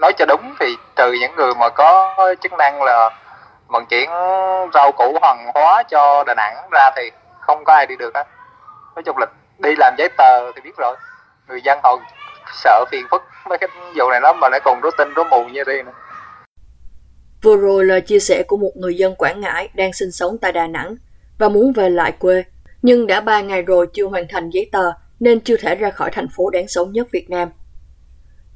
nói cho đúng thì trừ những người mà có chức năng là vận chuyển rau củ hàng hóa cho Đà Nẵng ra thì không có ai đi được á. Nói chung là đi làm giấy tờ thì biết rồi. Người dân họ sợ phiền phức mấy cái vụ này lắm mà lại còn rối tinh rối mù như đi nữa. Vừa rồi là chia sẻ của một người dân Quảng Ngãi đang sinh sống tại Đà Nẵng và muốn về lại quê, nhưng đã 3 ngày rồi chưa hoàn thành giấy tờ nên chưa thể ra khỏi thành phố đáng sống nhất Việt Nam.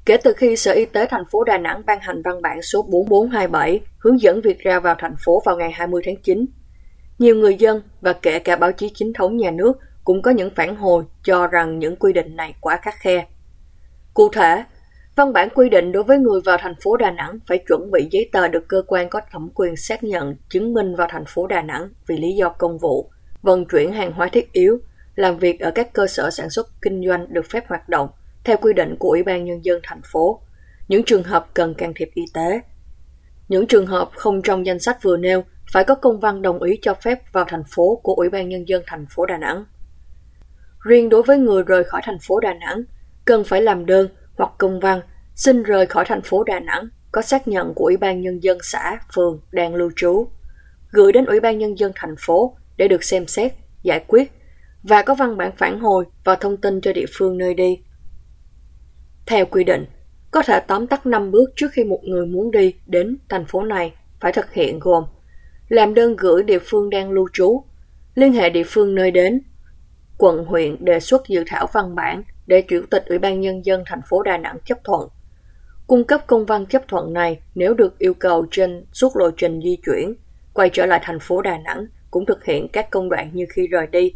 Kể từ khi Sở Y tế thành phố Đà Nẵng ban hành văn bản số 4427 hướng dẫn việc ra vào thành phố vào ngày 20 tháng 9, nhiều người dân và kể cả báo chí chính thống nhà nước cũng có những phản hồi cho rằng những quy định này quá khắc khe. Cụ thể, văn bản quy định đối với người vào thành phố Đà Nẵng phải chuẩn bị giấy tờ được cơ quan có thẩm quyền xác nhận chứng minh vào thành phố Đà Nẵng vì lý do công vụ, vận chuyển hàng hóa thiết yếu, làm việc ở các cơ sở sản xuất kinh doanh được phép hoạt động theo quy định của Ủy ban Nhân dân thành phố, những trường hợp cần can thiệp y tế. Những trường hợp không trong danh sách vừa nêu phải có công văn đồng ý cho phép vào thành phố của Ủy ban Nhân dân thành phố Đà Nẵng. Riêng đối với người rời khỏi thành phố Đà Nẵng, cần phải làm đơn hoặc công văn xin rời khỏi thành phố Đà Nẵng có xác nhận của Ủy ban Nhân dân xã, phường đang lưu trú, gửi đến Ủy ban Nhân dân thành phố để được xem xét, giải quyết và có văn bản phản hồi và thông tin cho địa phương nơi đi. Theo quy định, có thể tóm tắt 5 bước trước khi một người muốn đi đến thành phố này phải thực hiện gồm làm đơn gửi địa phương đang lưu trú, liên hệ địa phương nơi đến, quận huyện đề xuất dự thảo văn bản để Chủ tịch Ủy ban Nhân dân thành phố Đà Nẵng chấp thuận. Cung cấp công văn chấp thuận này nếu được yêu cầu trên suốt lộ trình di chuyển, quay trở lại thành phố Đà Nẵng cũng thực hiện các công đoạn như khi rời đi.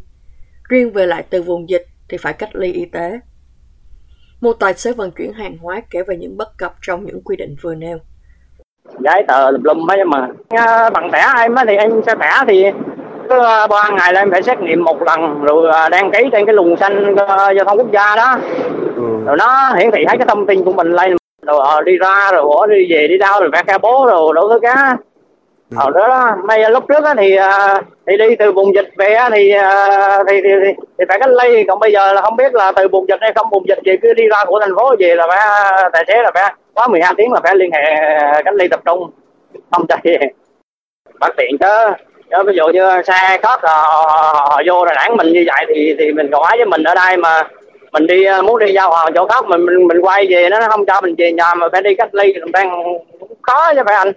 Riêng về lại từ vùng dịch thì phải cách ly y tế. Một tài xế vận chuyển hàng hóa kể về những bất cập trong những quy định vừa nêu. Giấy tờ lùm lum ấy mà. Bằng thẻ em thì anh xe thẻ thì cứ ờ, ba ngày là em phải xét nghiệm một lần rồi ờ, đăng ký trên cái luồng xanh ờ, giao thông quốc gia đó ừ. rồi nó hiển thị hết cái thông tin của mình lên rồi đi ra rồi bỏ đi về đi đâu rồi phải khai bố rồi đủ thứ cá ở đó, đó. May lúc trước thì à, thì đi từ vùng dịch về thì à, thì, thì, thì, thì phải cách ly. Còn bây giờ là không biết là từ vùng dịch hay không vùng dịch gì cứ đi ra của thành phố về là phải à, tài xế là phải quá 12 tiếng là phải liên hệ cách ly tập trung. Không chạy bất tiện chứ. Đó, ví dụ như xe khác họ, họ vô Đà Nẵng mình như vậy thì thì mình gọi với mình. Ở đây mà mình đi muốn đi giao hàng chỗ khác mình mình, mình quay về nó không cho mình về nhà mà phải đi cách ly mình đang khó chứ phải anh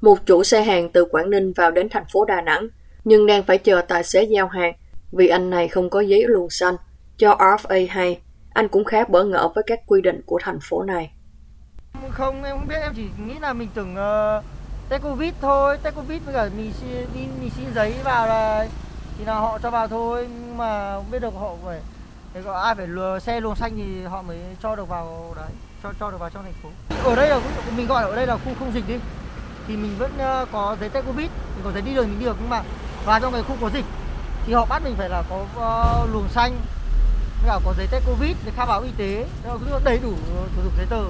một chủ xe hàng từ Quảng Ninh vào đến thành phố Đà Nẵng nhưng đang phải chờ tài xế giao hàng vì anh này không có giấy luồng xanh. Cho RFA hay, anh cũng khá bỡ ngỡ với các quy định của thành phố này. Không, em không biết, em chỉ nghĩ là mình tưởng uh, test covid thôi test covid với cả mình xin đi mình xin giấy vào là thì là họ cho vào thôi nhưng mà không biết được họ phải thì có ai phải lừa xe luồng xanh thì họ mới cho được vào đấy cho cho được vào trong thành phố ở đây là mình gọi ở đây là khu không dịch đi thì mình vẫn ờ, có giấy test covid mình có giấy đi đường mình đi được nhưng mà vào trong cái khu có dịch thì họ bắt mình phải là có uh, luồng xanh với cả có giấy test covid để khai báo y tế. Đầy đủ thủ tục giấy tờ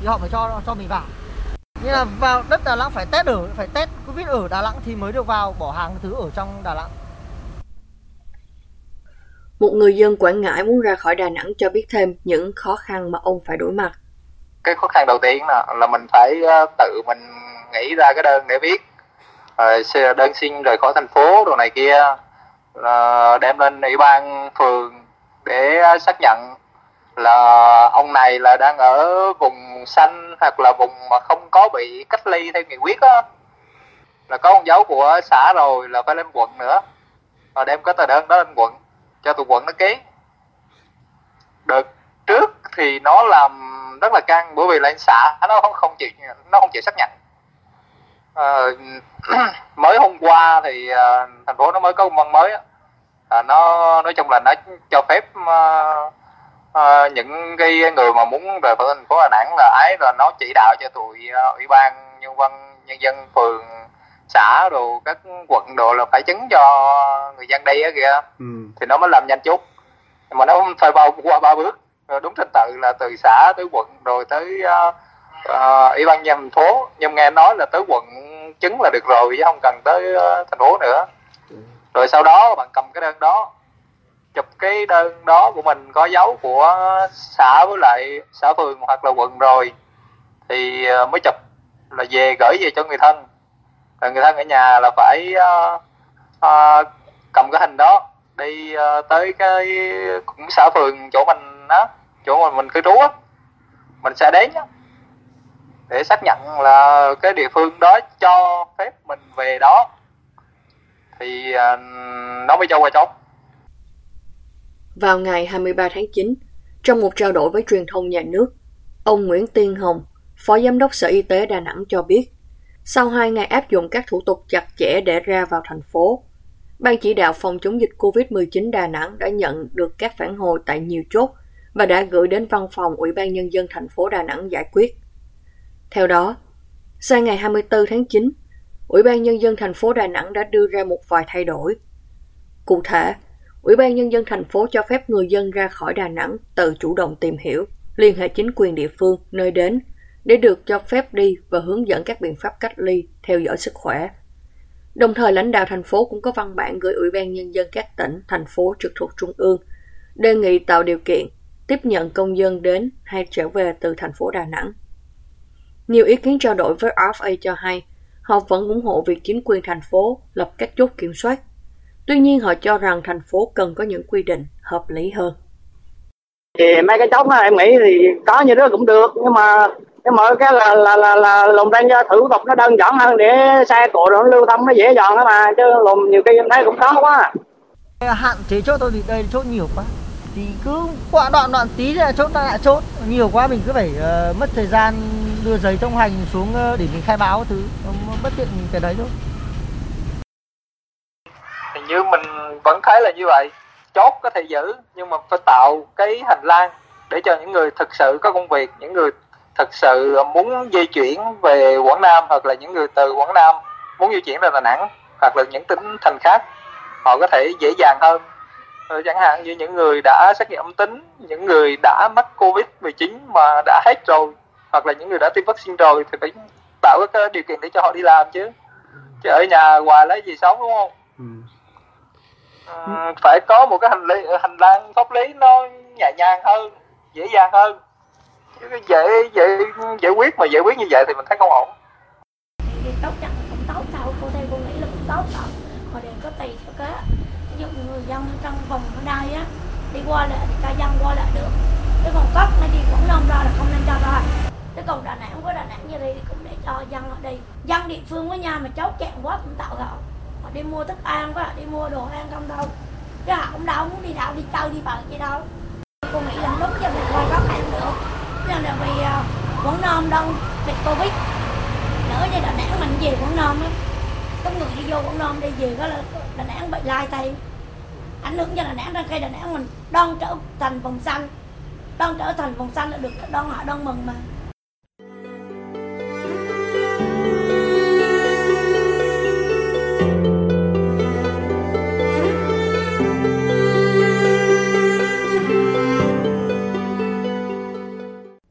thì họ mới cho cho mình vào. Như là vào đất Đà Nẵng phải test ở phải test covid ở Đà Nẵng thì mới được vào bỏ hàng thứ ở trong Đà Nẵng một người dân Quảng Ngãi muốn ra khỏi Đà Nẵng cho biết thêm những khó khăn mà ông phải đối mặt. Cái khó khăn đầu tiên là, là mình phải ờ, tự mình nghĩ ra cái đơn để viết, rồi đơn xin rời khỏi thành phố đồ này kia, là đem lên ủy ban phường để xác nhận là ông này là đang ở vùng xanh hoặc là vùng mà không có bị cách ly theo nghị quyết á. Là có con dấu của xã rồi là phải lên quận nữa. Và đem cái tờ đơn đó lên quận cho tụi quận nó ký. Được trước thì nó làm rất là căng bởi vì lên xã nó không không chịu nó không chịu xác nhận à, mới hôm qua thì à, thành phố nó mới có công văn mới à, nó nói chung là nó cho phép à, à, những cái người mà muốn rời khỏi thành phố Đà Nẵng là ấy rồi nó chỉ đạo cho tụi uh, ủy ban nhân văn nhân dân phường xã đồ các quận đồ là phải chứng cho người dân đây á kìa. Ừ. thì nó mới làm nhanh chút. Nhưng mà nó phải bao qua ba bước. Rồi đúng trình tự là từ xã tới quận rồi tới uh, uh, ủy ban nhân thành phố nhưng nghe nói là tới quận chứng là được rồi chứ không cần tới uh, thành phố nữa. Rồi sau đó bạn cầm cái đơn đó chụp cái đơn đó của mình có dấu của xã với lại xã phường hoặc là quận rồi thì ờ, mới chụp là về gửi về cho người thân. Rồi người thân ở nhà là phải uh, uh, cầm cái hình đó đi uh, tới cái cũng xã phường chỗ mình á chỗ mà mình cư trú á mình sẽ đến á để xác nhận là cái địa phương đó cho phép mình về đó thì uh, nó mới cho qua chốt vào ngày 23 tháng 9, trong một trao đổi với truyền thông nhà nước, ông Nguyễn Tiên Hồng, Phó Giám đốc Sở Y tế Đà Nẵng cho biết, sau hai ngày áp dụng các thủ tục chặt chẽ để ra vào thành phố, Ban chỉ đạo phòng chống dịch COVID-19 Đà Nẵng đã nhận được các phản hồi tại nhiều chốt và đã gửi đến văn phòng Ủy ban Nhân dân thành phố Đà Nẵng giải quyết. Theo đó, sang ngày 24 tháng 9, Ủy ban Nhân dân thành phố Đà Nẵng đã đưa ra một vài thay đổi. Cụ thể, Ủy ban Nhân dân thành phố cho phép người dân ra khỏi Đà Nẵng tự chủ động tìm hiểu, liên hệ chính quyền địa phương nơi đến để được cho phép đi và hướng dẫn các biện pháp cách ly, theo dõi sức khỏe. Đồng thời lãnh đạo thành phố cũng có văn bản gửi Ủy ban Nhân dân các tỉnh, thành phố trực thuộc Trung ương, đề nghị tạo điều kiện tiếp nhận công dân đến hay trở về từ thành phố Đà Nẵng. Nhiều ý kiến trao đổi với RFA cho hay, họ vẫn ủng hộ việc chính quyền thành phố lập các chốt kiểm soát. Tuy nhiên họ cho rằng thành phố cần có những quy định hợp lý hơn. Thì mấy cái chốt em nghĩ thì có như đó cũng được nhưng mà nhưng mà cái là là là, là lùng đang thử tục nó đơn giản hơn để xe cộ nó lưu thông nó dễ dàng đó mà chứ lùng nhiều khi em thấy cũng khó quá. Hạn chế chốt tôi thì đây chốt nhiều quá thì cứ qua đoạn đoạn tí là chốt lại chốt. Nhiều quá mình cứ phải uh, mất thời gian đưa giấy thông hành xuống uh, để mình khai báo thứ. Bất tiện cái đấy thôi. Như mình vẫn thấy là như vậy. Chốt có thể giữ nhưng mà phải tạo cái hành lang để cho những người thực sự có công việc những người thực sự muốn di chuyển về Quảng Nam hoặc là những người từ Quảng Nam muốn di chuyển ra Đà Nẵng hoặc là những tỉnh thành khác họ có thể dễ dàng hơn ừ, chẳng hạn như những người đã xét nghiệm âm tính những người đã mắc covid 19 mà đã hết rồi hoặc là những người đã tiêm vaccine rồi thì phải tạo cái điều kiện để cho họ đi làm chứ. Chứ ở nhà hoài lấy gì sống đúng không? Ừ. À, phải có một cái hành lý hành lang pháp lý nó nhẹ nhàng hơn dễ dàng hơn. Chứ dễ dễ giải quyết mà giải quyết như vậy thì mình thấy không ổn. Thì tốt chắc cũng tốt đâu cô theo cô nghĩ là cũng tốt đâu họ đều có tùy theo cái ví dụ người dân trong vùng ở đây á, đi qua lại thì cả dân qua lại được. Cái còn cốc nó đi quảng đông ra là không nên cho rồi cái còn đà nẵng với đà nẵng như đây thì cũng để cho dân ở đây. Dân địa phương với nhà mà cháu chặn quá cũng tạo họ họ đi mua thức ăn với họ đi mua đồ ăn không đâu. Chứ họ cũng đâu muốn đi đâu, đi chơi, đi bờ gì đâu. Cô nghĩ là đúng cho mình qua khó khăn được. Nên là vì à, quảng nam đông bị covid. Nữa như đà nẵng mình về quảng nam á, có người đi vô quảng nam đi về đó là đà nẵng bị lai tay ảnh hưởng cho đà nẵng ra cây đà nẵng mình đoan trở thành vùng xanh. Đoan trở thành vùng xanh là được đoan họ đoan mừng mà.